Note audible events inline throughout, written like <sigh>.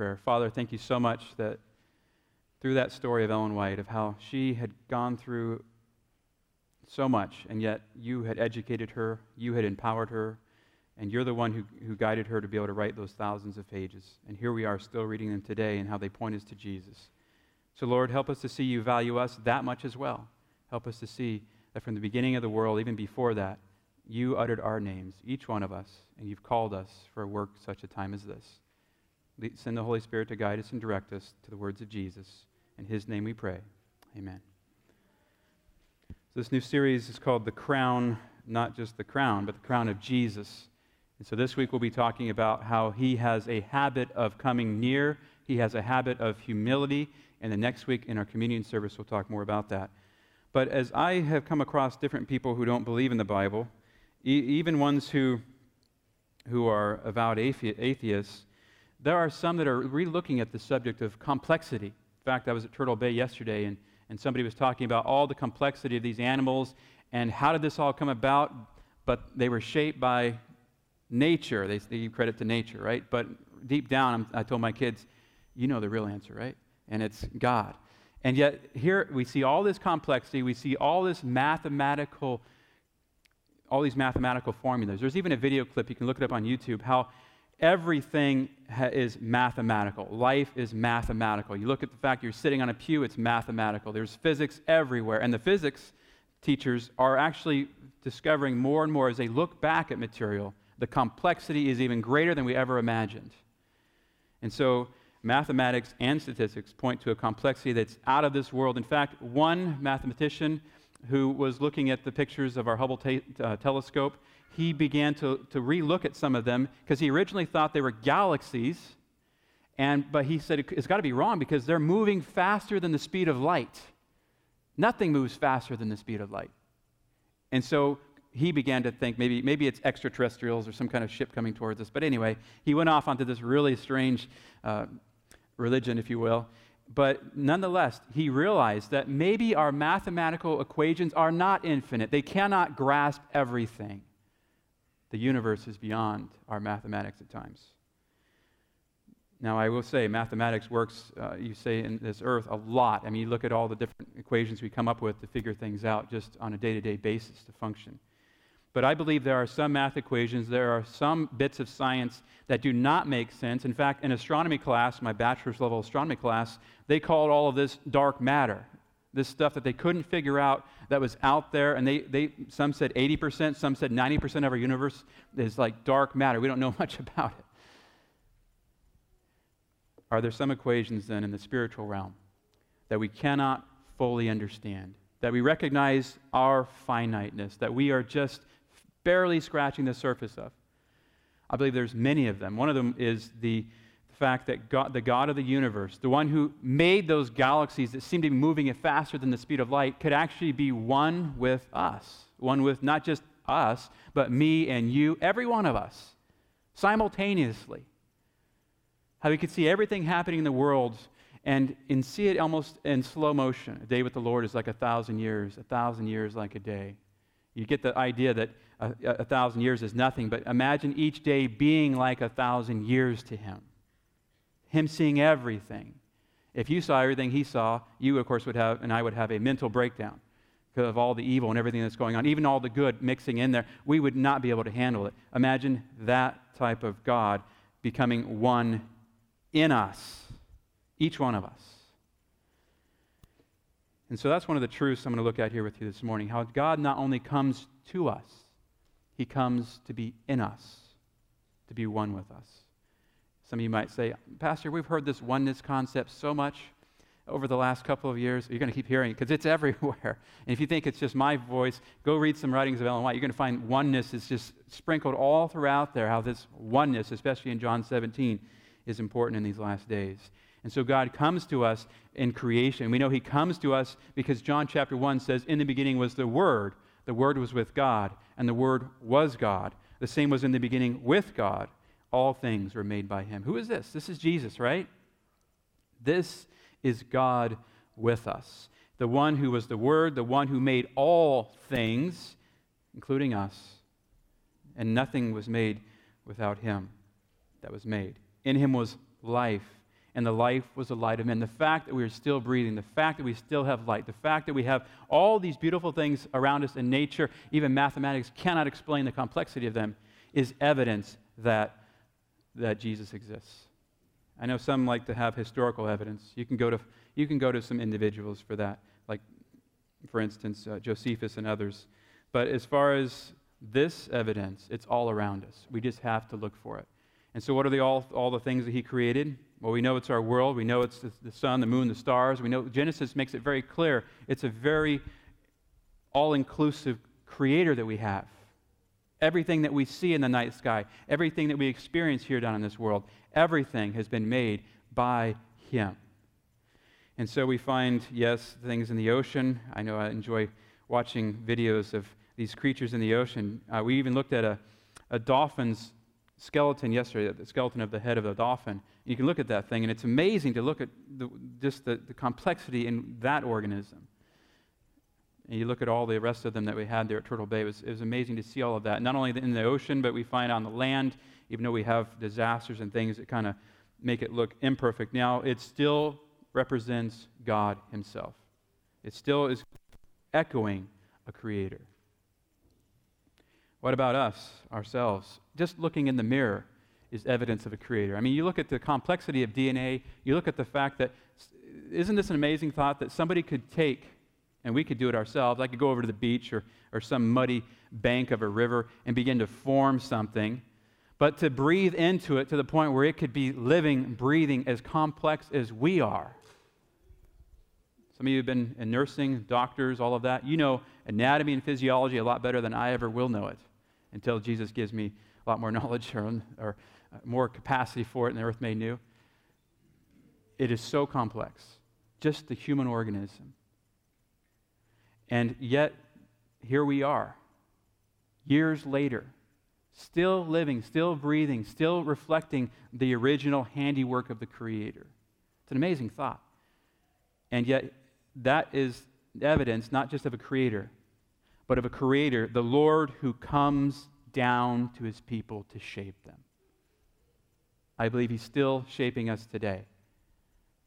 prayer. Father, thank you so much that through that story of Ellen White, of how she had gone through so much, and yet you had educated her, you had empowered her, and you're the one who, who guided her to be able to write those thousands of pages. And here we are still reading them today and how they point us to Jesus. So, Lord, help us to see you value us that much as well. Help us to see that from the beginning of the world, even before that, you uttered our names, each one of us, and you've called us for a work such a time as this. Send the Holy Spirit to guide us and direct us to the words of Jesus. In his name we pray. Amen. So, this new series is called The Crown, not just the crown, but the crown of Jesus. And so, this week we'll be talking about how he has a habit of coming near, he has a habit of humility. And the next week in our communion service, we'll talk more about that. But as I have come across different people who don't believe in the Bible, e- even ones who, who are avowed athe- atheists, there are some that are re looking at the subject of complexity. In fact, I was at Turtle Bay yesterday, and, and somebody was talking about all the complexity of these animals and how did this all come about. But they were shaped by nature. They, they give credit to nature, right? But deep down, I told my kids, you know the real answer, right? And it's God. And yet, here we see all this complexity, we see all this mathematical, all these mathematical formulas. There's even a video clip, you can look it up on YouTube, how everything ha- is mathematical. Life is mathematical. You look at the fact you're sitting on a pew, it's mathematical. There's physics everywhere. And the physics teachers are actually discovering more and more as they look back at material, the complexity is even greater than we ever imagined. And so, mathematics and statistics point to a complexity that's out of this world. In fact, one mathematician who was looking at the pictures of our Hubble te- uh, telescope, he began to, to relook at some of them because he originally thought they were galaxies. And, but he said it's got to be wrong because they're moving faster than the speed of light. Nothing moves faster than the speed of light. And so he began to think maybe, maybe it's extraterrestrials or some kind of ship coming towards us. But anyway, he went off onto this really strange uh, religion, if you will. But nonetheless, he realized that maybe our mathematical equations are not infinite. They cannot grasp everything. The universe is beyond our mathematics at times. Now, I will say, mathematics works, uh, you say, in this earth a lot. I mean, you look at all the different equations we come up with to figure things out just on a day to day basis to function. But I believe there are some math equations, there are some bits of science that do not make sense. In fact, in astronomy class, my bachelor's level astronomy class, they called all of this dark matter. This stuff that they couldn't figure out that was out there, and they, they some said 80%, some said 90% of our universe is like dark matter. We don't know <laughs> much about it. Are there some equations then in the spiritual realm that we cannot fully understand? That we recognize our finiteness, that we are just barely scratching the surface of. I believe there's many of them. One of them is the fact that God, the God of the universe, the one who made those galaxies that seem to be moving faster than the speed of light, could actually be one with us. One with not just us, but me and you, every one of us, simultaneously. How we could see everything happening in the world and, and see it almost in slow motion. A day with the Lord is like a thousand years, a thousand years like a day. You get the idea that a, a, thousand years is nothing, but imagine each day being like a thousand years to him. Him seeing everything. If you saw everything he saw, you, of course, would have, and I would have a mental breakdown because of all the evil and everything that's going on, even all the good mixing in there. We would not be able to handle it. Imagine that type of God becoming one in us, each one of us. And so that's one of the truths I'm going to look at here with you this morning how God not only comes to us, he comes to be in us, to be one with us. Some of you might say, Pastor, we've heard this oneness concept so much over the last couple of years. You're going to keep hearing it because it's <laughs> everywhere. And if you think it's just my voice, go read some writings of Ellen White. You're going to find oneness is just sprinkled all throughout there, how this oneness, especially in John 17, is important in these last days. And so God comes to us in creation. We know He comes to us because John chapter 1 says, In the beginning was the Word. The Word was with God, and the Word was God. The same was in the beginning with God. All things were made by Him. Who is this? This is Jesus, right? This is God with us. The one who was the Word, the one who made all things, including us. And nothing was made without Him that was made. In Him was life and the life was the light of men. The fact that we are still breathing, the fact that we still have light, the fact that we have all these beautiful things around us in nature, even mathematics cannot explain the complexity of them, is evidence that, that Jesus exists. I know some like to have historical evidence. You can go to, you can go to some individuals for that, like, for instance, uh, Josephus and others. But as far as this evidence, it's all around us. We just have to look for it. And so, what are the, all, all the things that he created? Well, we know it's our world. We know it's the, the sun, the moon, the stars. We know Genesis makes it very clear. It's a very all inclusive creator that we have. Everything that we see in the night sky, everything that we experience here down in this world, everything has been made by him. And so we find, yes, things in the ocean. I know I enjoy watching videos of these creatures in the ocean. Uh, we even looked at a, a dolphin's skeleton yesterday, the skeleton of the head of a dolphin. You can look at that thing, and it's amazing to look at the, just the, the complexity in that organism. And you look at all the rest of them that we had there at Turtle Bay, it was, it was amazing to see all of that. Not only in the ocean, but we find on the land, even though we have disasters and things that kind of make it look imperfect. Now, it still represents God Himself. It still is echoing a creator. What about us, ourselves? Just looking in the mirror is evidence of a creator. I mean, you look at the complexity of DNA, you look at the fact that, isn't this an amazing thought that somebody could take, and we could do it ourselves? I could go over to the beach or, or some muddy bank of a river and begin to form something, but to breathe into it to the point where it could be living, breathing as complex as we are. Some of you have been in nursing, doctors, all of that. You know anatomy and physiology a lot better than I ever will know it until Jesus gives me a lot more <laughs> knowledge or, or more capacity for it, and the earth made new. It is so complex, just the human organism. And yet, here we are, years later, still living, still breathing, still reflecting the original handiwork of the Creator. It's an amazing thought. And yet, that is evidence not just of a Creator, but of a creator, the Lord who comes down to his people to shape them. I believe he's still shaping us today.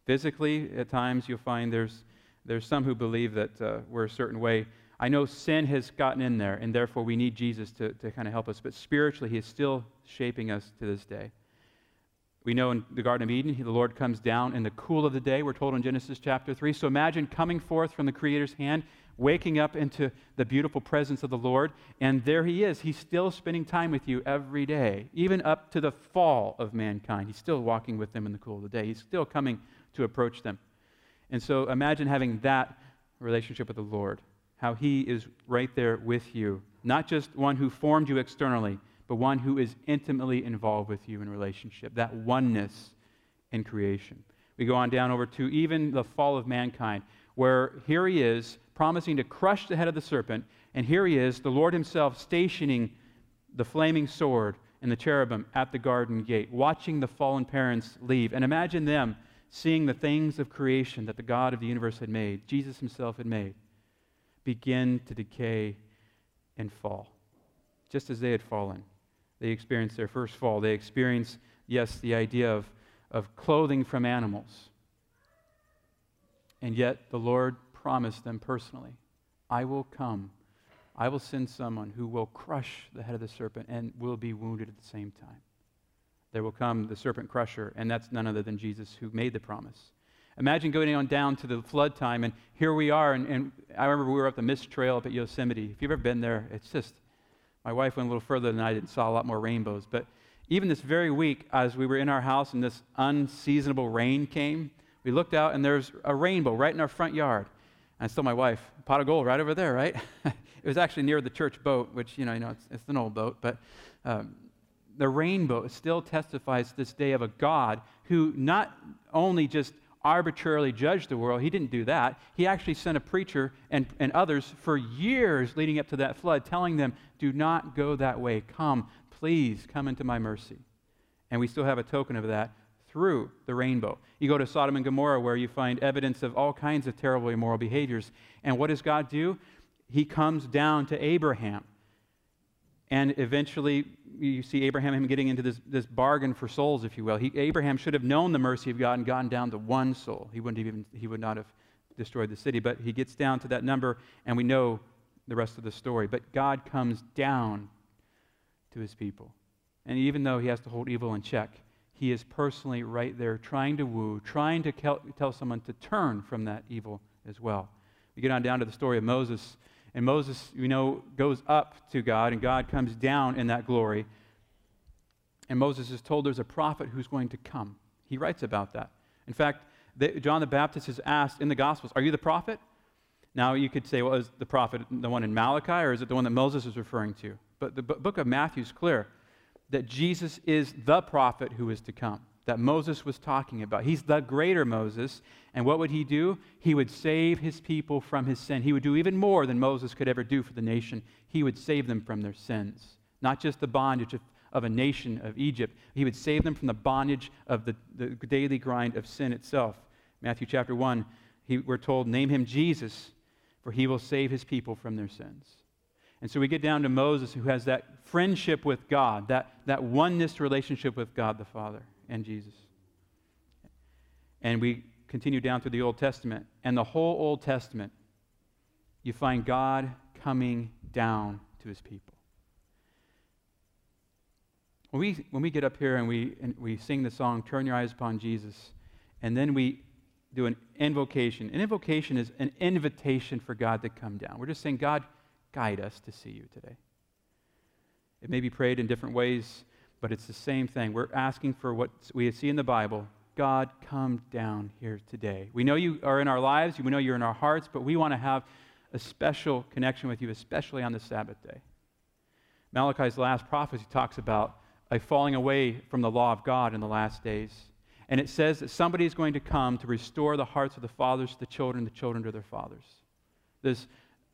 Physically, at times you'll find there's, there's some who believe that uh, we're a certain way. I know sin has gotten in there, and therefore we need Jesus to, to kind of help us. But spiritually, he is still shaping us to this day. We know in the Garden of Eden, the Lord comes down in the cool of the day, we're told in Genesis chapter 3. So imagine coming forth from the Creator's hand waking up into the beautiful presence of the Lord, and there he is. He's still spending time with you every day, even up to the fall of mankind. He's still walking with them in the cool of the day. He's still coming to approach them. And so imagine having that relationship with the Lord, how he is right there with you, not just one who formed you externally, but one who is intimately involved with you in relationship, that oneness in creation. We go on down over to even the fall of mankind, where here he is promising to crush the head of the serpent. And here he is, the Lord himself stationing the flaming sword and the cherubim at the garden gate, watching the fallen parents leave. And imagine them seeing the things of creation that the God of the universe had made, Jesus himself had made, begin to decay and fall, just as they had fallen. They experienced their first fall. They experienced, yes, the idea of, of clothing from animals. And yet the Lord promised them personally I will come. I will send someone who will crush the head of the serpent and will be wounded at the same time. There will come the serpent crusher, and that's none other than Jesus who made the promise. Imagine going on down to the flood time, and here we are. And, and I remember we were up the Mist Trail up at Yosemite. If you've ever been there, it's just, my wife went a little further than I did and saw a lot more rainbows. But even this very week, as we were in our house and this unseasonable rain came, we looked out and there's a rainbow right in our front yard. And I told my wife, pot of gold right over there, right? <laughs> it was actually near the church boat, which, you know, you know it's, it's an old boat, but um, the rainbow still testifies this day of a God who not only just arbitrarily judged the world, he didn't do that. He actually sent a preacher and, and others for years leading up to that flood, telling them, do not go that way. Come, please come into my mercy. And we still have a token of that through the rainbow. You go to Sodom and Gomorrah, where you find evidence of all kinds of terrible immoral behaviors. And what does God do? He comes down to Abraham And eventually, you see Abraham him getting into this, this bargain for souls, if you will. He, Abraham should have known the mercy of God and gotten down to one soul. He, wouldn't even, he would not have destroyed the city. But he gets down to that number, and we know the rest of the story. But God comes down to his people. And even though he has to hold evil in check, he is personally right there trying to woo, trying to tell someone to turn from that evil as well. We get on down to the story of Moses. And Moses, you know, goes up to God, and God comes down in that glory. And Moses is told there's a prophet who's going to come. He writes about that. In fact, John the Baptist is asked in the Gospels, Are you the prophet? Now, you could say, Well, is the prophet the one in Malachi, or is it the one that Moses is referring to? But the book of Matthew is clear that Jesus is the prophet who is to come, that Moses was talking about. He's the greater Moses. And what would he do? He would save his people from his sin. He would do even more than Moses could ever do for the nation. He would save them from their sins, not just the bondage of, of a nation of Egypt. He would save them from the bondage of the, the daily grind of sin itself. Matthew chapter 1, he, we're told, Name him Jesus, for he will save his people from their sins. And so we get down to Moses, who has that friendship with God, that, that oneness relationship with God the Father and Jesus. And we continue down through the Old Testament. And the whole Old Testament, you find God coming down to his people. When we, when we get up here and we, and we sing the song, Turn Your Eyes Upon Jesus, and then we do an invocation. An invocation is an invitation for God to come down. We're just saying, God, guide us to see you today. It may be prayed in different ways, but it's the same thing. We're asking for what we see in the Bible God, come down here today. We know you are in our lives, we know you're in our hearts, but we want to have a special connection with you, especially on the Sabbath day. Malachi's last prophecy talks about a falling away from the law of God in the last days. And it says that somebody is going to come to restore the hearts of the fathers to the children, the children to their fathers. This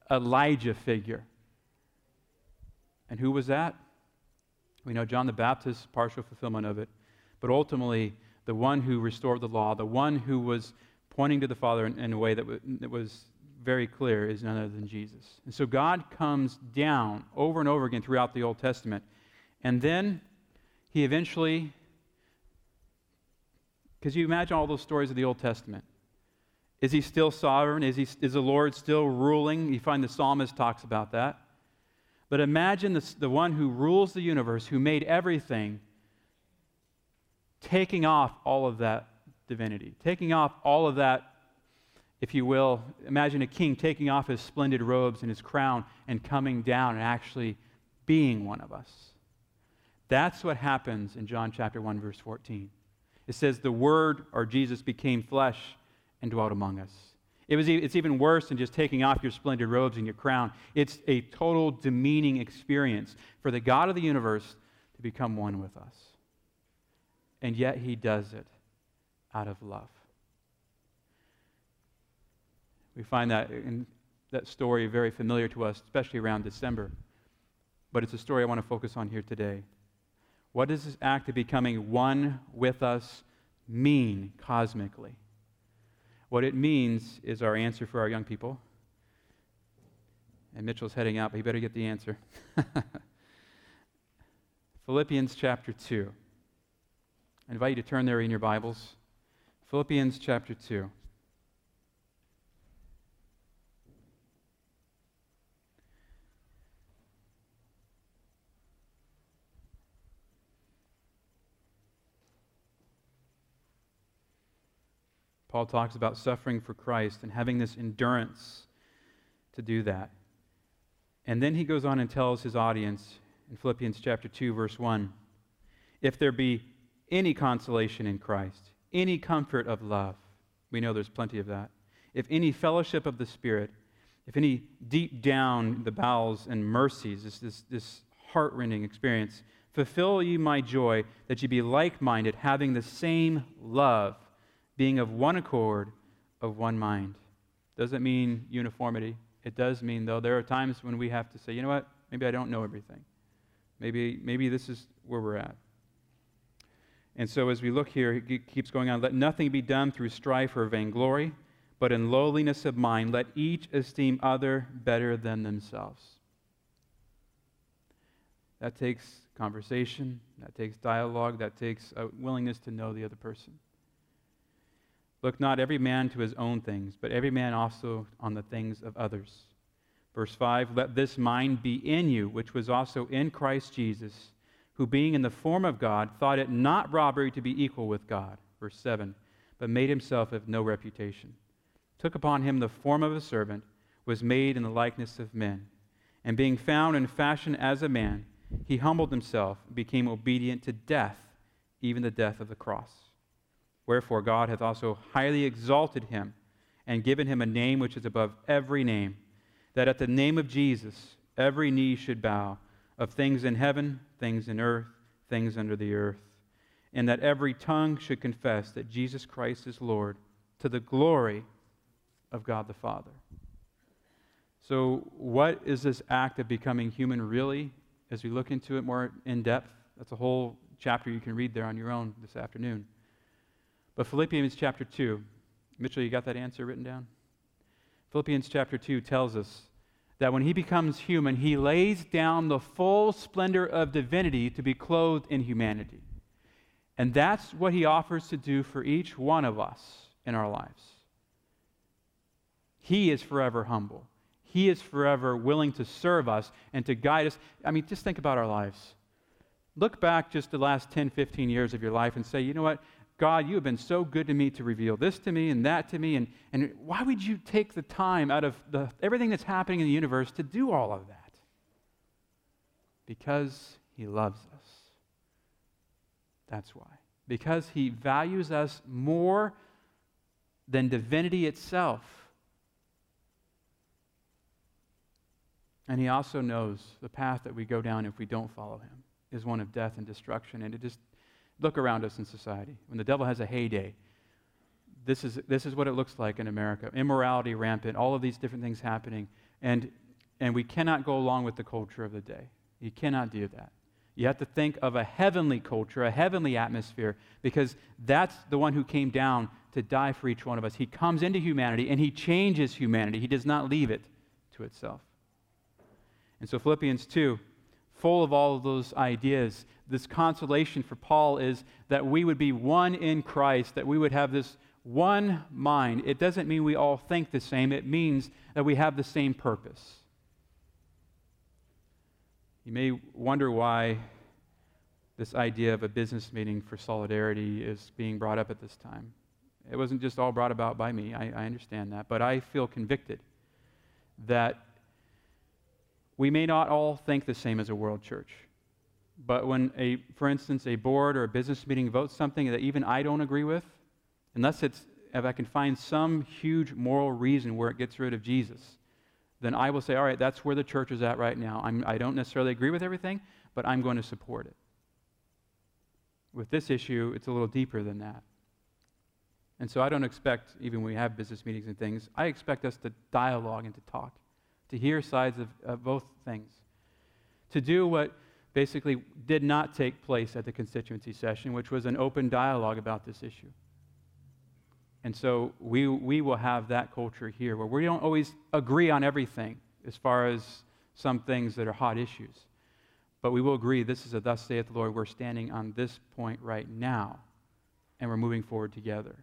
Elijah figure. And who was that? We know John the Baptist, partial fulfillment of it. But ultimately, the one who restored the law, the one who was pointing to the Father in, in a way that, w- that was very clear, is none other than Jesus. And so God comes down over and over again throughout the Old Testament. And then he eventually, because you imagine all those stories of the Old Testament. Is he still sovereign? Is, he, is the Lord still ruling? You find the psalmist talks about that. But imagine the, the one who rules the universe, who made everything, taking off all of that divinity, taking off all of that, if you will. Imagine a king taking off his splendid robes and his crown and coming down and actually being one of us. That's what happens in John chapter 1, verse 14. It says, The Word, or Jesus, became flesh and dwelt among us. It was, it's even worse than just taking off your splendid robes and your crown. It's a total demeaning experience for the God of the universe to become one with us. And yet he does it out of love. We find that in that story very familiar to us, especially around December. But it's a story I want to focus on here today. What does this act of becoming one with us mean cosmically? What it means is our answer for our young people. And Mitchell's heading out, but he better get the answer. <laughs> Philippians chapter 2. I invite you to turn there in your Bibles. Philippians chapter 2. Paul talks about suffering for Christ and having this endurance to do that. And then he goes on and tells his audience in Philippians chapter 2 verse 1, if there be any consolation in Christ, any comfort of love, we know there's plenty of that. If any fellowship of the Spirit, if any deep down the bowels and mercies, this, this, this heart-rending experience, fulfill ye my joy that ye be like-minded, having the same love being of one accord, of one mind. Doesn't mean uniformity. It does mean, though, there are times when we have to say, you know what, maybe I don't know everything. Maybe, maybe this is where we're at. And so as we look here, he keeps going on let nothing be done through strife or vainglory, but in lowliness of mind, let each esteem other better than themselves. That takes conversation, that takes dialogue, that takes a willingness to know the other person. Look not every man to his own things, but every man also on the things of others. Verse 5 Let this mind be in you, which was also in Christ Jesus, who being in the form of God, thought it not robbery to be equal with God. Verse 7 But made himself of no reputation, took upon him the form of a servant, was made in the likeness of men. And being found in fashion as a man, he humbled himself, became obedient to death, even the death of the cross. Wherefore God hath also highly exalted him, and given him a name which is above every name, that at the name of Jesus every knee should bow, of things in heaven, things in earth, things under the earth, and that every tongue should confess that Jesus Christ is Lord, to the glory of God the Father. So, what is this act of becoming human really? As we look into it more in depth, that's a whole chapter you can read there on your own this afternoon. But Philippians chapter 2, Mitchell, you got that answer written down? Philippians chapter 2 tells us that when he becomes human, he lays down the full splendor of divinity to be clothed in humanity. And that's what he offers to do for each one of us in our lives. He is forever humble. He is forever willing to serve us and to guide us. I mean, just think about our lives. Look back just the last 10, 15 years of your life and say, you know what? God, you have been so good to me to reveal this to me and that to me. And, and why would you take the time out of the, everything that's happening in the universe to do all of that? Because He loves us. That's why. Because He values us more than divinity itself. And he also knows the path that we go down if we don't follow him is one of death and destruction. And to just look around us in society. When the devil has a heyday, this is, this is what it looks like in America immorality rampant, all of these different things happening. And, and we cannot go along with the culture of the day. You cannot do that. You have to think of a heavenly culture, a heavenly atmosphere, because that's the one who came down to die for each one of us. He comes into humanity and he changes humanity, he does not leave it to itself. And so, Philippians 2, full of all of those ideas, this consolation for Paul is that we would be one in Christ, that we would have this one mind. It doesn't mean we all think the same, it means that we have the same purpose. You may wonder why this idea of a business meeting for solidarity is being brought up at this time. It wasn't just all brought about by me, I, I understand that, but I feel convicted that we may not all think the same as a world church. But when, a, for instance, a board or a business meeting votes something that even I don't agree with, unless it's, if I can find some huge moral reason where it gets rid of Jesus, then I will say, all right, that's where the church is at right now. I'm, I don't necessarily agree with everything, but I'm going to support it. With this issue, it's a little deeper than that. And so I don't expect, even when we have business meetings and things, I expect us to dialogue and to talk to hear sides of, of both things, to do what basically did not take place at the constituency session, which was an open dialogue about this issue. And so we, we will have that culture here where we don't always agree on everything as far as some things that are hot issues. But we will agree this is a thus saith the Lord. We're standing on this point right now, and we're moving forward together.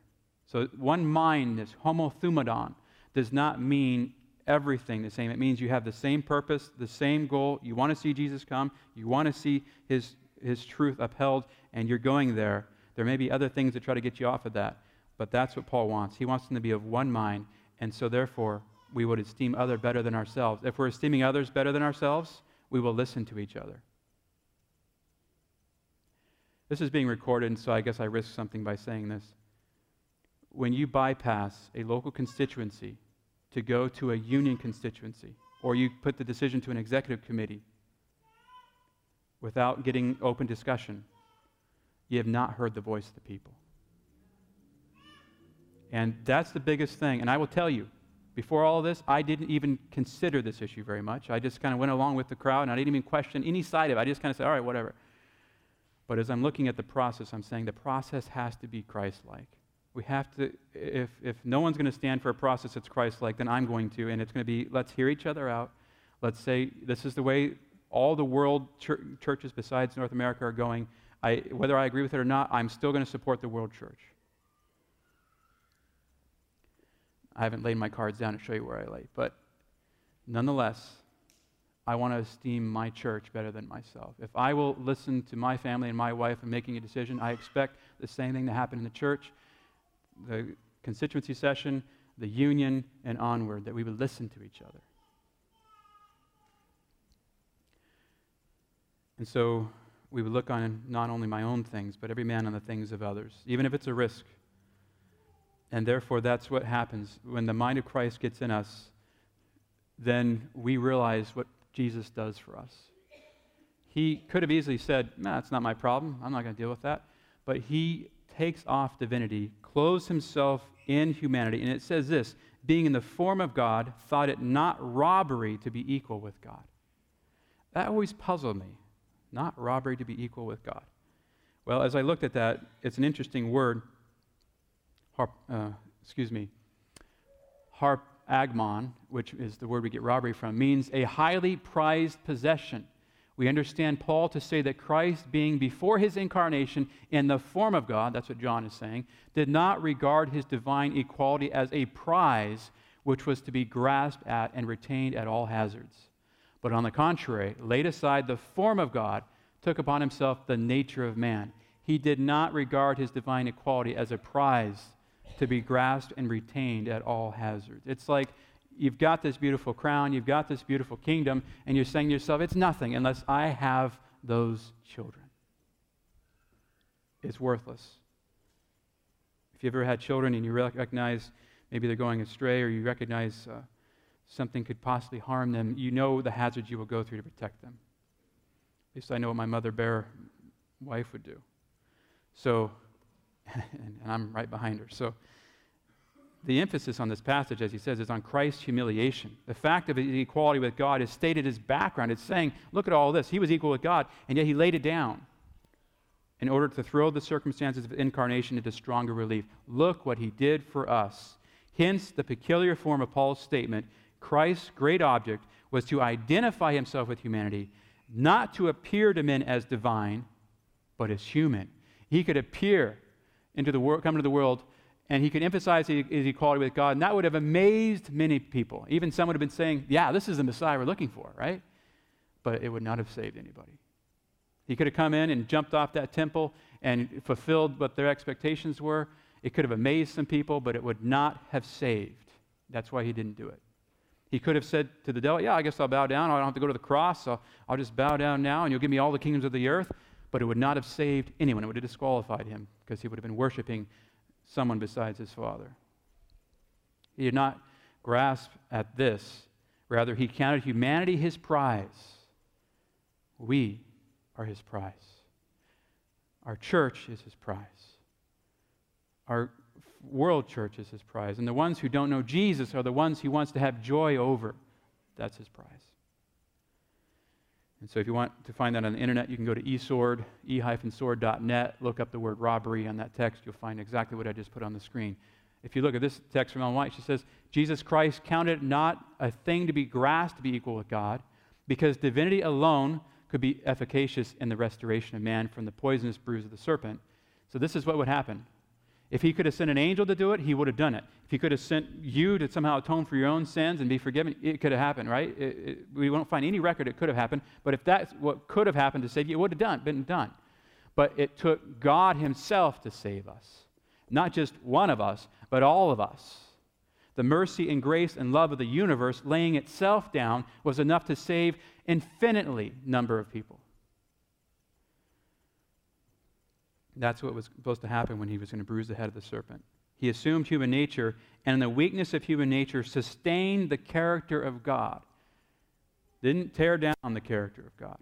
So one mindness, homothumadon, does not mean everything the same. It means you have the same purpose, the same goal. You want to see Jesus come, you want to see his, his truth upheld, and you're going there. There may be other things that try to get you off of that, but that's what Paul wants. He wants them to be of one mind, and so therefore we would esteem other better than ourselves. If we're esteeming others better than ourselves, we will listen to each other. This is being recorded, so I guess I risk something by saying this. When you bypass a local constituency to go to a union constituency, or you put the decision to an executive committee without getting open discussion, you have not heard the voice of the people. And that's the biggest thing. And I will tell you, before all this, I didn't even consider this issue very much. I just kind of went along with the crowd and I didn't even question any side of it. I just kind of said, all right, whatever. But as I'm looking at the process, I'm saying the process has to be Christ like. We have to, if, if no one's going to stand for a process that's Christ like, then I'm going to. And it's going to be let's hear each other out. Let's say this is the way all the world chur- churches besides North America are going, I, whether I agree with it or not, I'm still going to support the world church. I haven't laid my cards down to show you where I lay, but nonetheless, I want to esteem my church better than myself. If I will listen to my family and my wife in making a decision, I expect the same thing to happen in the church, the constituency session, the union, and onward, that we would listen to each other. And so we would look on not only my own things, but every man on the things of others, even if it's a risk. And therefore, that's what happens. When the mind of Christ gets in us, then we realize what Jesus does for us. He could have easily said, Nah, that's not my problem. I'm not going to deal with that. But he takes off divinity, clothes himself in humanity. And it says this being in the form of God, thought it not robbery to be equal with God. That always puzzled me. Not robbery to be equal with God. Well, as I looked at that, it's an interesting word. Harp, uh, excuse me. Harp agmon, which is the word we get robbery from, means a highly prized possession. We understand Paul to say that Christ, being before his incarnation in the form of God, that's what John is saying, did not regard his divine equality as a prize which was to be grasped at and retained at all hazards. But on the contrary, laid aside the form of God, took upon himself the nature of man. He did not regard his divine equality as a prize to be grasped and retained at all hazards. It's like you've got this beautiful crown, you've got this beautiful kingdom, and you're saying to yourself, it's nothing unless I have those children. It's worthless. If you've ever had children and you recognize maybe they're going astray or you recognize uh, something could possibly harm them, you know the hazards you will go through to protect them. At least I know what my mother bear wife would do. So, <laughs> and I'm right behind her. So, the emphasis on this passage, as he says, is on Christ's humiliation. The fact of his equality with God is stated as background. It's saying, look at all this. He was equal with God, and yet he laid it down in order to throw the circumstances of incarnation into stronger relief. Look what he did for us. Hence, the peculiar form of Paul's statement Christ's great object was to identify himself with humanity, not to appear to men as divine, but as human. He could appear into the world, come into the world and he could emphasize his equality with God, and that would have amazed many people. Even some would have been saying, Yeah, this is the Messiah we're looking for, right? But it would not have saved anybody. He could have come in and jumped off that temple and fulfilled what their expectations were. It could have amazed some people, but it would not have saved. That's why he didn't do it. He could have said to the devil, Yeah, I guess I'll bow down. I don't have to go to the cross, so I'll just bow down now, and you'll give me all the kingdoms of the earth. But it would not have saved anyone. It would have disqualified him because he would have been worshiping someone besides his father. He did not grasp at this. Rather, he counted humanity his prize. We are his prize. Our church is his prize. Our world church is his prize. And the ones who don't know Jesus are the ones he wants to have joy over. That's his prize. And so if you want to find that on the internet, you can go to esword, e-sword.net, look up the word robbery on that text. You'll find exactly what I just put on the screen. If you look at this text from Ellen White, she says, Jesus Christ counted not a thing to be grasped to be equal with God, because divinity alone could be efficacious in the restoration of man from the poisonous bruise of the serpent. So this is what would happen. If he could have sent an angel to do it, he would have done it. If he could have sent you to somehow atone for your own sins and be forgiven, it could have happened, right? It, it, we won't find any record it could have happened, but if that's what could have happened to save you, it would have done, been done. But it took God himself to save us. Not just one of us, but all of us. The mercy and grace and love of the universe laying itself down was enough to save infinitely number of people. That's what was supposed to happen when he was going to bruise the head of the serpent. He assumed human nature, and in the weakness of human nature, sustained the character of God. Didn't tear down the character of God,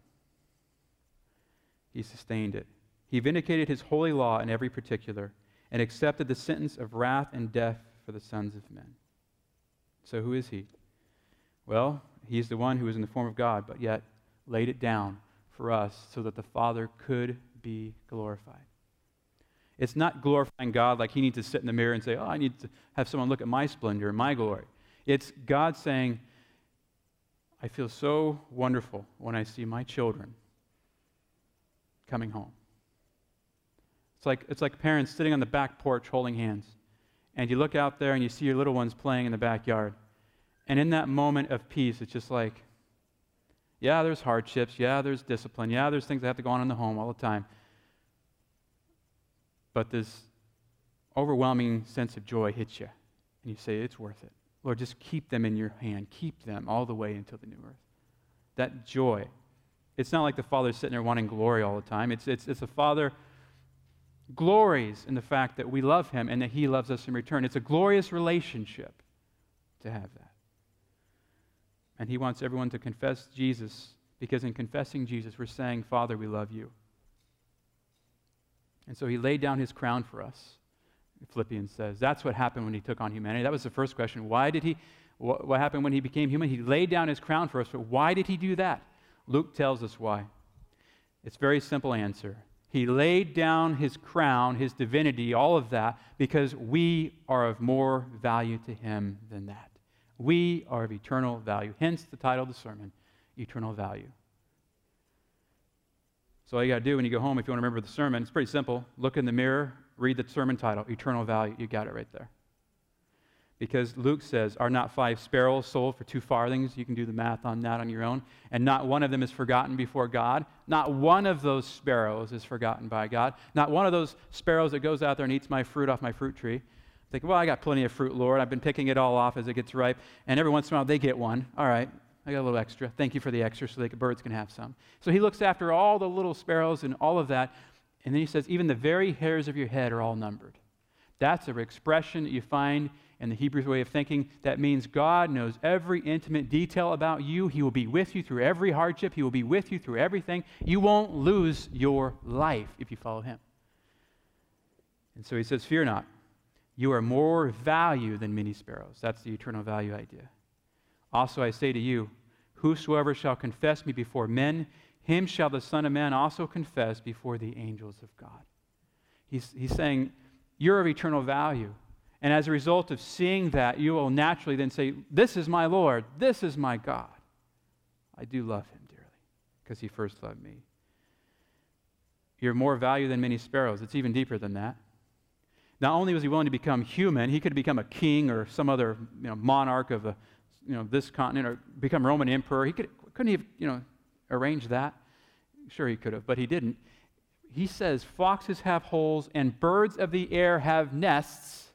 he sustained it. He vindicated his holy law in every particular and accepted the sentence of wrath and death for the sons of men. So, who is he? Well, he's the one who is in the form of God, but yet laid it down for us so that the Father could be glorified. It's not glorifying God like he needs to sit in the mirror and say, Oh, I need to have someone look at my splendor and my glory. It's God saying, I feel so wonderful when I see my children coming home. It's like, it's like parents sitting on the back porch holding hands. And you look out there and you see your little ones playing in the backyard. And in that moment of peace, it's just like, yeah, there's hardships. Yeah, there's discipline. Yeah, there's things that have to go on in the home all the time. But this overwhelming sense of joy hits you. And you say, it's worth it. Lord, just keep them in your hand. Keep them all the way until the new earth. That joy. It's not like the Father sitting there wanting glory all the time. It's, it's, it's a Father glories in the fact that we love Him and that He loves us in return. It's a glorious relationship to have that. And He wants everyone to confess Jesus because in confessing Jesus, we're saying, Father, we love you. And so He laid down His crown for us. Philippians says. That's what happened when he took on humanity. That was the first question. Why did he, what, what happened when he became human? He laid down his crown for us, but why did he do that? Luke tells us why. It's a very simple answer. He laid down his crown, his divinity, all of that, because we are of more value to him than that. We are of eternal value. Hence the title of the sermon, Eternal Value. So all you got to do when you go home, if you want to remember the sermon, it's pretty simple. Look in the mirror, read the sermon title, Eternal Value. You got it right there. Because Luke says, Are not five sparrows sold for two farthings? You can do the math on that on your own. And not one of them is forgotten before God. Not one of those sparrows is forgotten by God. Not one of those sparrows that goes out there and eats my fruit off my fruit tree. Think, well, I got plenty of fruit, Lord. I've been picking it all off as it gets ripe. And every once in a while, they get one. All right, I got a little extra. Thank you for the extra so the birds can have some. So he looks after all the little sparrows and all of that. And then he says, even the very hairs of your head are all numbered. That's an expression that you find in the Hebrew way of thinking. That means God knows every intimate detail about you. He will be with you through every hardship, He will be with you through everything. You won't lose your life if you follow Him. And so he says, Fear not. You are more value than many sparrows. That's the eternal value idea. Also, I say to you, whosoever shall confess me before men, him shall the Son of Man also confess before the angels of God. He's, he's saying, You're of eternal value. And as a result of seeing that, you will naturally then say, This is my Lord. This is my God. I do love him dearly because he first loved me. You're more value than many sparrows. It's even deeper than that. Not only was he willing to become human, he could become a king or some other you know, monarch of a, you know, this continent or become Roman emperor. He could, couldn't he have you know, arrange that? Sure, he could have, but he didn't. He says, Foxes have holes and birds of the air have nests,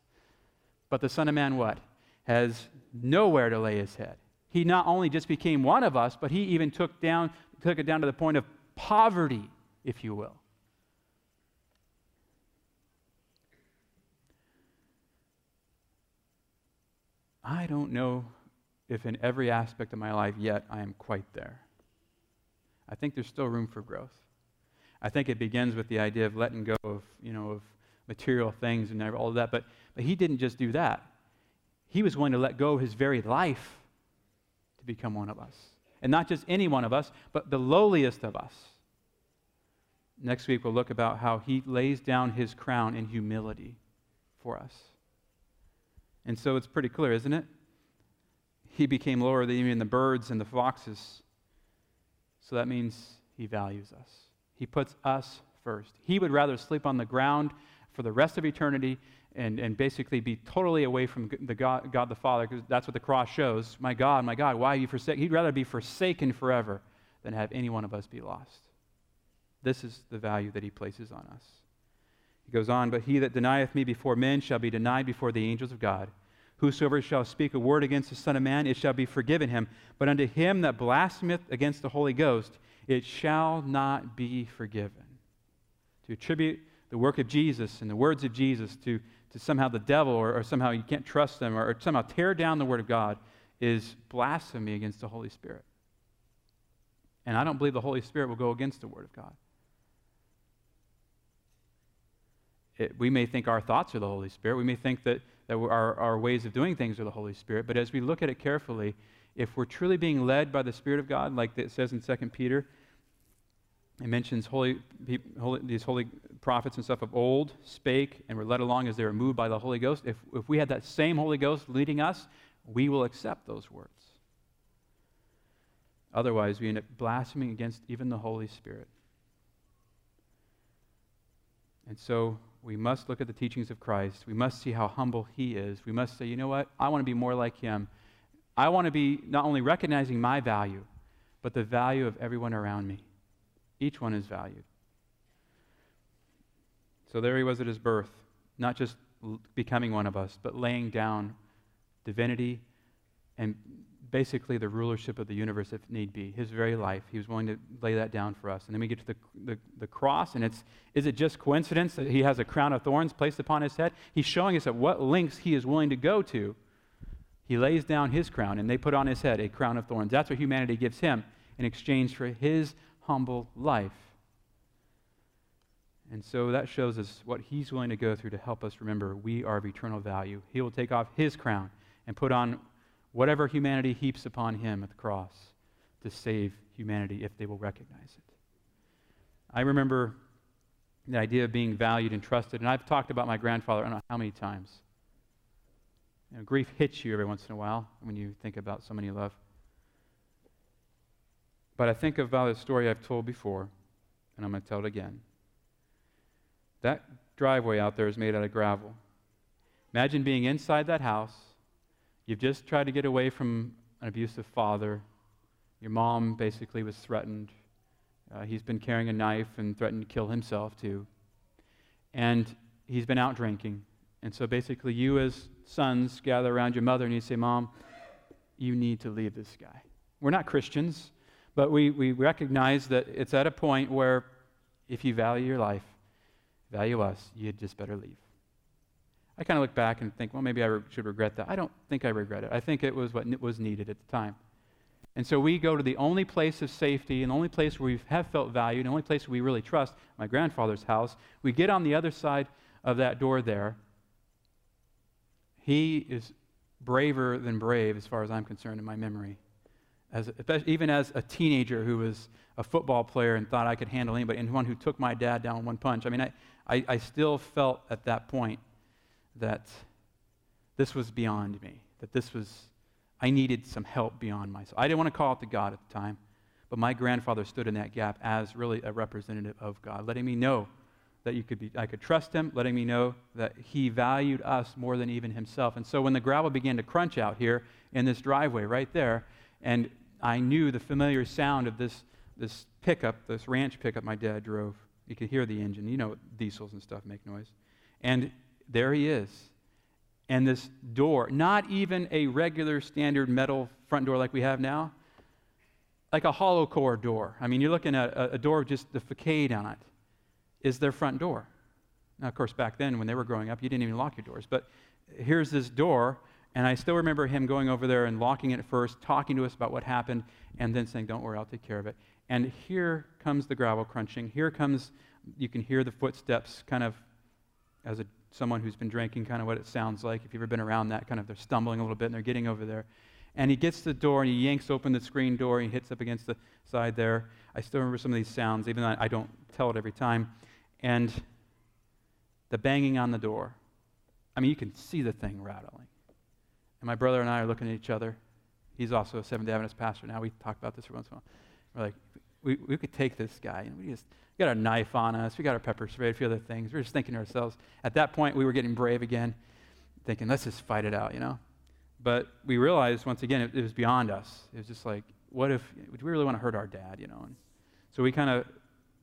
but the Son of Man what? Has nowhere to lay his head. He not only just became one of us, but he even took, down, took it down to the point of poverty, if you will. I don't know if in every aspect of my life yet I am quite there. I think there's still room for growth. I think it begins with the idea of letting go of, you know, of material things and all of that. But, but he didn't just do that. He was willing to let go of his very life to become one of us. And not just any one of us, but the lowliest of us. Next week, we'll look about how he lays down his crown in humility for us. And so it's pretty clear, isn't it? He became lower than even the birds and the foxes so that means he values us. He puts us first. He would rather sleep on the ground for the rest of eternity and, and basically be totally away from the God, God the Father, because that's what the cross shows. My God, my God, why are you forsaken? He'd rather be forsaken forever than have any one of us be lost. This is the value that he places on us. He goes on, but he that denieth me before men shall be denied before the angels of God. Whosoever shall speak a word against the Son of Man, it shall be forgiven him. But unto him that blasphemeth against the Holy Ghost, it shall not be forgiven. To attribute the work of Jesus and the words of Jesus to, to somehow the devil or, or somehow you can't trust them or, or somehow tear down the Word of God is blasphemy against the Holy Spirit. And I don't believe the Holy Spirit will go against the Word of God. It, we may think our thoughts are the Holy Spirit. We may think that that our, our ways of doing things are the Holy Spirit. But as we look at it carefully, if we're truly being led by the Spirit of God, like it says in 2 Peter, it mentions holy, holy, these holy prophets and stuff of old spake and were led along as they were moved by the Holy Ghost. If, if we had that same Holy Ghost leading us, we will accept those words. Otherwise, we end up blaspheming against even the Holy Spirit. And so we must look at the teachings of Christ. We must see how humble he is. We must say, you know what? I want to be more like him. I want to be not only recognizing my value, but the value of everyone around me. Each one is valued. So there he was at his birth, not just becoming one of us, but laying down divinity and basically the rulership of the universe if need be. His very life, he was willing to lay that down for us. And then we get to the, the, the, cross, and it's is it just coincidence that he has a crown of thorns placed upon his head? He's showing us at what lengths he is willing to go to. He lays down his crown, and they put on his head a crown of thorns. That's what humanity gives him in exchange for his humble life. And so that shows us what he's willing to go through to help us remember we are of eternal value. He will take off his crown and put on whatever humanity heaps upon him at the cross to save humanity if they will recognize it. I remember the idea of being valued and trusted, and I've talked about my grandfather I don't know how many times. You know, grief hits you every once in a while when you think about someone you love. But I think about a story I've told before, and I'm going to tell it again. That driveway out there is made out of gravel. Imagine being inside that house You've just tried to get away from an abusive father. Your mom basically was threatened. Uh, he's been carrying a knife and threatened to kill himself, too. And he's been out drinking. And so basically, you as sons gather around your mother and you say, Mom, you need to leave this guy. We're not Christians, but we, we recognize that it's at a point where if you value your life, value us, you'd just better leave. I kind of look back and think, well, maybe I re- should regret that. I don't think I regret it. I think it was what was needed at the time. And so we go to the only place of safety and the only place where we have felt valued, the only place we really trust, my grandfather's house. We get on the other side of that door there. He is braver than brave, as far as I'm concerned, in my memory. As, even as a teenager who was a football player and thought I could handle anybody, and one who took my dad down one punch. I mean, I, I, I still felt at that point that this was beyond me, that this was, I needed some help beyond myself. I didn't want to call it to God at the time, but my grandfather stood in that gap as really a representative of God, letting me know that you could be, I could trust him, letting me know that he valued us more than even himself. And so when the gravel began to crunch out here in this driveway right there, and I knew the familiar sound of this, this pickup, this ranch pickup my dad drove. You could hear the engine. You know, diesels and stuff make noise. And there he is. And this door, not even a regular standard metal front door like we have now, like a hollow core door. I mean, you're looking at a, a door with just the facade on it, is their front door. Now, of course, back then when they were growing up, you didn't even lock your doors. But here's this door, and I still remember him going over there and locking it first, talking to us about what happened, and then saying, Don't worry, I'll take care of it. And here comes the gravel crunching. Here comes, you can hear the footsteps kind of as a someone who's been drinking, kind of what it sounds like. If you've ever been around that, kind of they're stumbling a little bit and they're getting over there. And he gets to the door and he yanks open the screen door and he hits up against the side there. I still remember some of these sounds, even though I don't tell it every time. And the banging on the door. I mean, you can see the thing rattling. And my brother and I are looking at each other. He's also a Seventh Adventist pastor now. We talk about this every once in a while. We're like, we, we could take this guy and we just got our knife on us. We got our pepper spray, a few other things. We are just thinking to ourselves. At that point, we were getting brave again, thinking, let's just fight it out, you know? But we realized once again, it, it was beyond us. It was just like, what if, do we really want to hurt our dad, you know? And so we kind of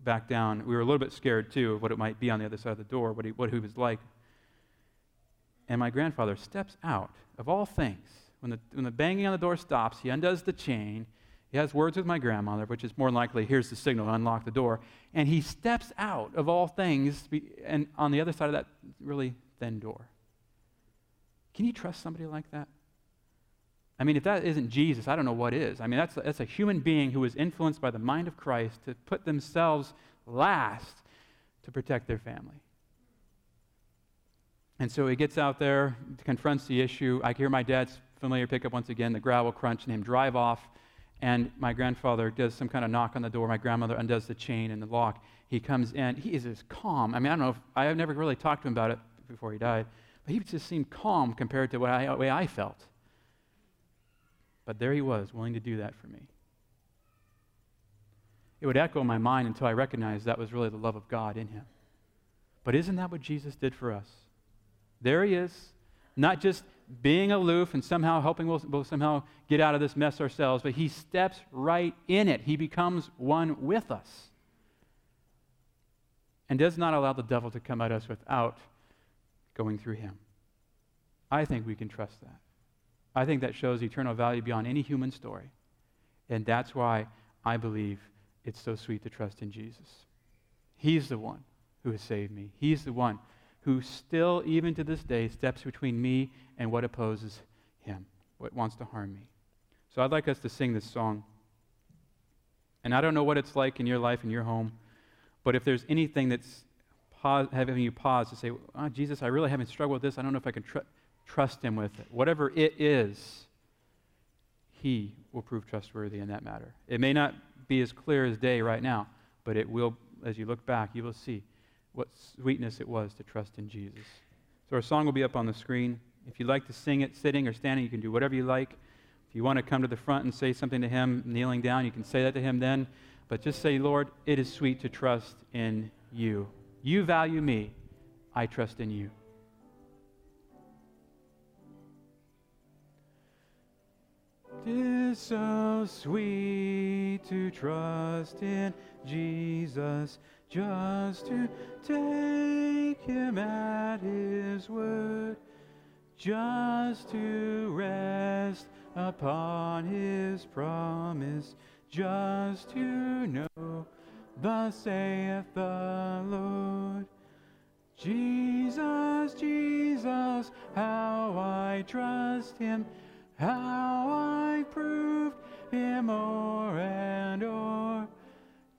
backed down. We were a little bit scared, too, of what it might be on the other side of the door, what he, what he was like. And my grandfather steps out, of all things. When the, when the banging on the door stops, he undoes the chain he has words with my grandmother, which is more likely here's the signal unlock the door. And he steps out of all things and on the other side of that really thin door. Can you trust somebody like that? I mean, if that isn't Jesus, I don't know what is. I mean, that's, that's a human being who was influenced by the mind of Christ to put themselves last to protect their family. And so he gets out there, confronts the issue. I hear my dad's familiar pickup once again, the gravel crunch, and him drive off and my grandfather does some kind of knock on the door. My grandmother undoes the chain and the lock. He comes in. He is as calm. I mean, I don't know if I have never really talked to him about it before he died, but he just seemed calm compared to the way I felt. But there he was, willing to do that for me. it would echo in my mind until I recognized that was really the love of God in him. But isn't that what Jesus did for us? There he is, not just being aloof and somehow helping we'll, we'll somehow get out of this mess ourselves, but he steps right in it. He becomes one with us and does not allow the devil to come at us without going through him. I think we can trust that. I think that shows eternal value beyond any human story. And that's why I believe it's so sweet to trust in Jesus. He's the one who has saved me. He's the one who still, even to this day, steps between me and what opposes him, what wants to harm me. So I'd like us to sing this song. And I don't know what it's like in your life, in your home, but if there's anything that's pause, having you pause to say, oh, Jesus, I really haven't struggled with this. I don't know if I can tr- trust him with it. Whatever it is, he will prove trustworthy in that matter. It may not be as clear as day right now, but it will, as you look back, you will see what sweetness it was to trust in Jesus. So our song will be up on the screen. If you'd like to sing it sitting or standing, you can do whatever you like. If you want to come to the front and say something to him kneeling down, you can say that to him then. But just say, Lord, it is sweet to trust in you. You value me. I trust in you. Tis so sweet to trust in Jesus, just to take him at his word, just to rest upon his promise, just to know, thus saith the Lord. Jesus, Jesus, how I trust him how I proved him o'er and o'er.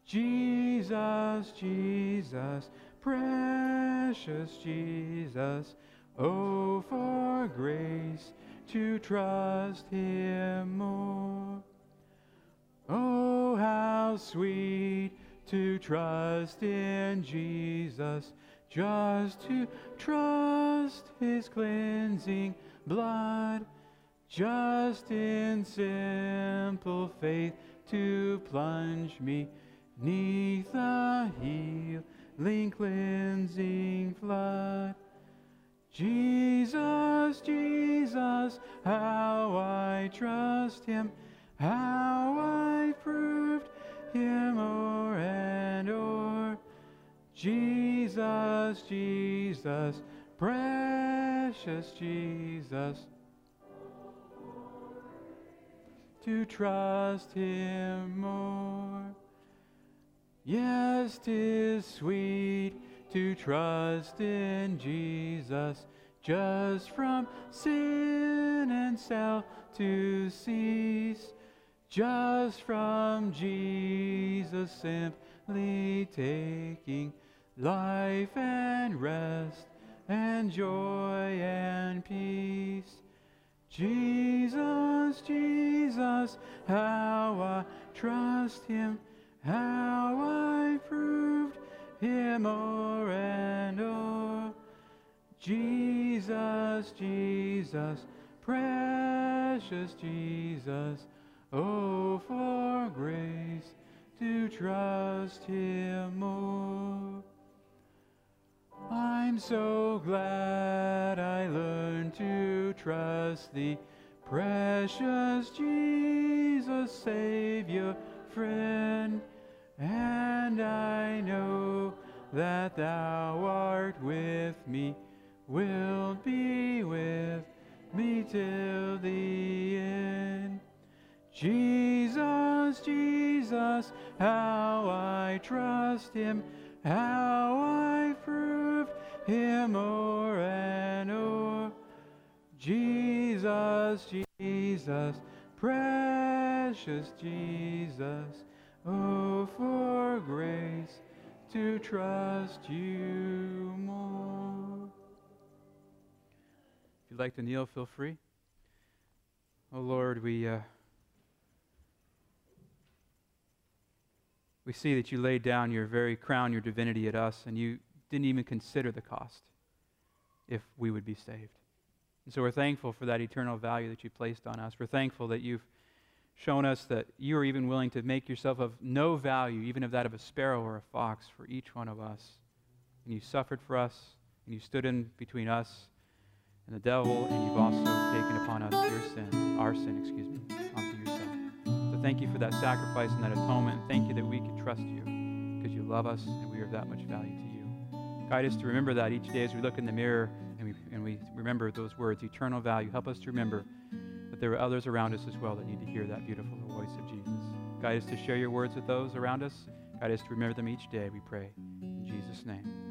Jesus, Jesus, precious Jesus, oh, for grace to trust him more. Oh, how sweet to trust in Jesus, just to trust his cleansing blood just in simple faith to plunge me neath the healing, cleansing flood. Jesus, Jesus, how I trust him, how I proved him o'er and o'er. Jesus, Jesus, precious Jesus to trust him more. Yes, tis sweet to trust in Jesus, just from sin and self to cease, just from Jesus simply taking life and rest and joy and peace. Jesus, Jesus, how I trust him, how I proved him o'er and o'er. Jesus, Jesus, precious Jesus, oh, for grace to trust him more. I'm so glad I learned to trust thee, precious Jesus, Savior, friend. And I know that thou art with me, wilt be with me till the end. Jesus, Jesus, how I trust him how I've proved him o'er and o'er. Jesus, Jesus, precious Jesus, oh, for grace to trust you more. If you'd like to kneel, feel free. Oh Lord, we. Uh, we see that you laid down your very crown, your divinity at us, and you didn't even consider the cost if we would be saved. And so we're thankful for that eternal value that you placed on us. We're thankful that you've shown us that you are even willing to make yourself of no value, even of that of a sparrow or a fox, for each one of us. And you suffered for us, and you stood in between us and the devil, and you've also taken upon us your sin, our sin, excuse me, onto yourself. So thank you for that sacrifice and that atonement. Thank you that we can trust you because you love us and we are of that much value to you. Guide us to remember that each day as we look in the mirror and we, and we remember those words, eternal value. Help us to remember that there are others around us as well that need to hear that beautiful voice of Jesus. Guide us to share your words with those around us. Guide us to remember them each day, we pray. In Jesus' name.